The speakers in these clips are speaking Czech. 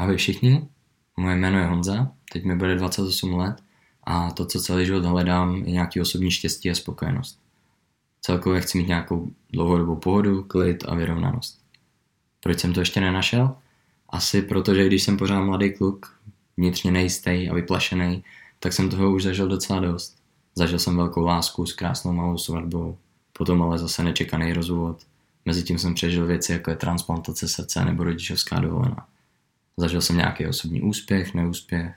Ahoj všichni, moje jméno je Honza, teď mi bude 28 let a to, co celý život hledám, je nějaký osobní štěstí a spokojenost. Celkově chci mít nějakou dlouhodobou pohodu, klid a vyrovnanost. Proč jsem to ještě nenašel? Asi proto, že když jsem pořád mladý kluk, vnitřně nejistý a vyplašený, tak jsem toho už zažil docela dost. Zažil jsem velkou lásku s krásnou malou svatbou, potom ale zase nečekaný rozvod. Mezitím jsem přežil věci, jako je transplantace srdce nebo rodičovská dovolená. Zažil jsem nějaký osobní úspěch, neúspěch,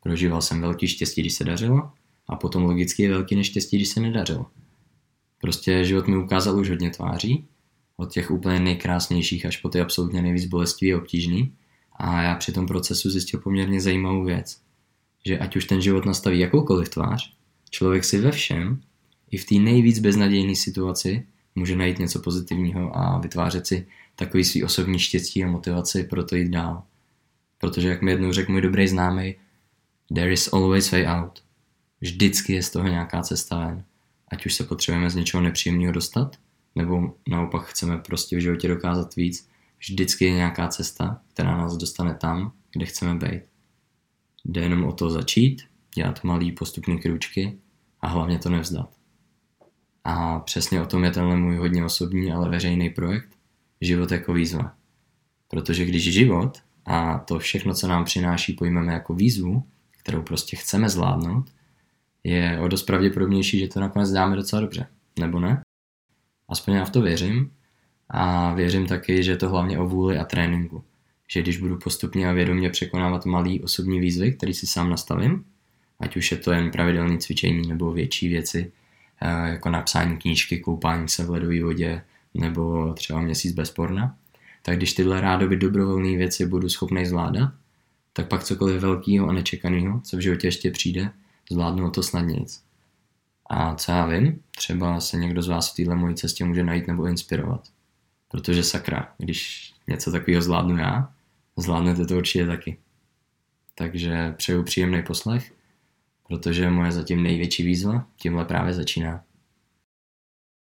prožíval jsem velký štěstí, když se dařilo a potom logicky je velký neštěstí, když se nedařilo. Prostě život mi ukázal už hodně tváří, od těch úplně nejkrásnějších až po ty absolutně nejvíc bolestivý a obtížný a já při tom procesu zjistil poměrně zajímavou věc, že ať už ten život nastaví jakoukoliv tvář, člověk si ve všem, i v té nejvíc beznadějné situaci, může najít něco pozitivního a vytvářet si takový svý osobní štěstí a motivaci pro to jít dál. Protože jak mi jednou řekl můj dobrý známý, there is always way out. Vždycky je z toho nějaká cesta ven. Ať už se potřebujeme z něčeho nepříjemného dostat, nebo naopak chceme prostě v životě dokázat víc, vždycky je nějaká cesta, která nás dostane tam, kde chceme být. Jde jenom o to začít, dělat malý postupný kručky a hlavně to nevzdat. A přesně o tom je tenhle můj hodně osobní, ale veřejný projekt Život jako výzva. Protože když život a to všechno, co nám přináší, pojmeme jako výzvu, kterou prostě chceme zvládnout, je o dost pravděpodobnější, že to nakonec dáme docela dobře. Nebo ne? Aspoň já v to věřím. A věřím taky, že je to hlavně o vůli a tréninku. Že když budu postupně a vědomě překonávat malý osobní výzvy, který si sám nastavím, ať už je to jen pravidelné cvičení nebo větší věci, eh, jako napsání knížky, koupání se v ledové vodě nebo třeba měsíc bez porna, tak když tyhle rádoby dobrovolné věci budu schopný zvládat, tak pak cokoliv velkého a nečekaného, co v životě ještě přijde, zvládnu to snadnějc. A co já vím, třeba se někdo z vás v téhle mojí cestě může najít nebo inspirovat. Protože sakra, když něco takového zvládnu já, zvládnete to určitě taky. Takže přeju příjemný poslech, protože moje zatím největší výzva tímhle právě začíná.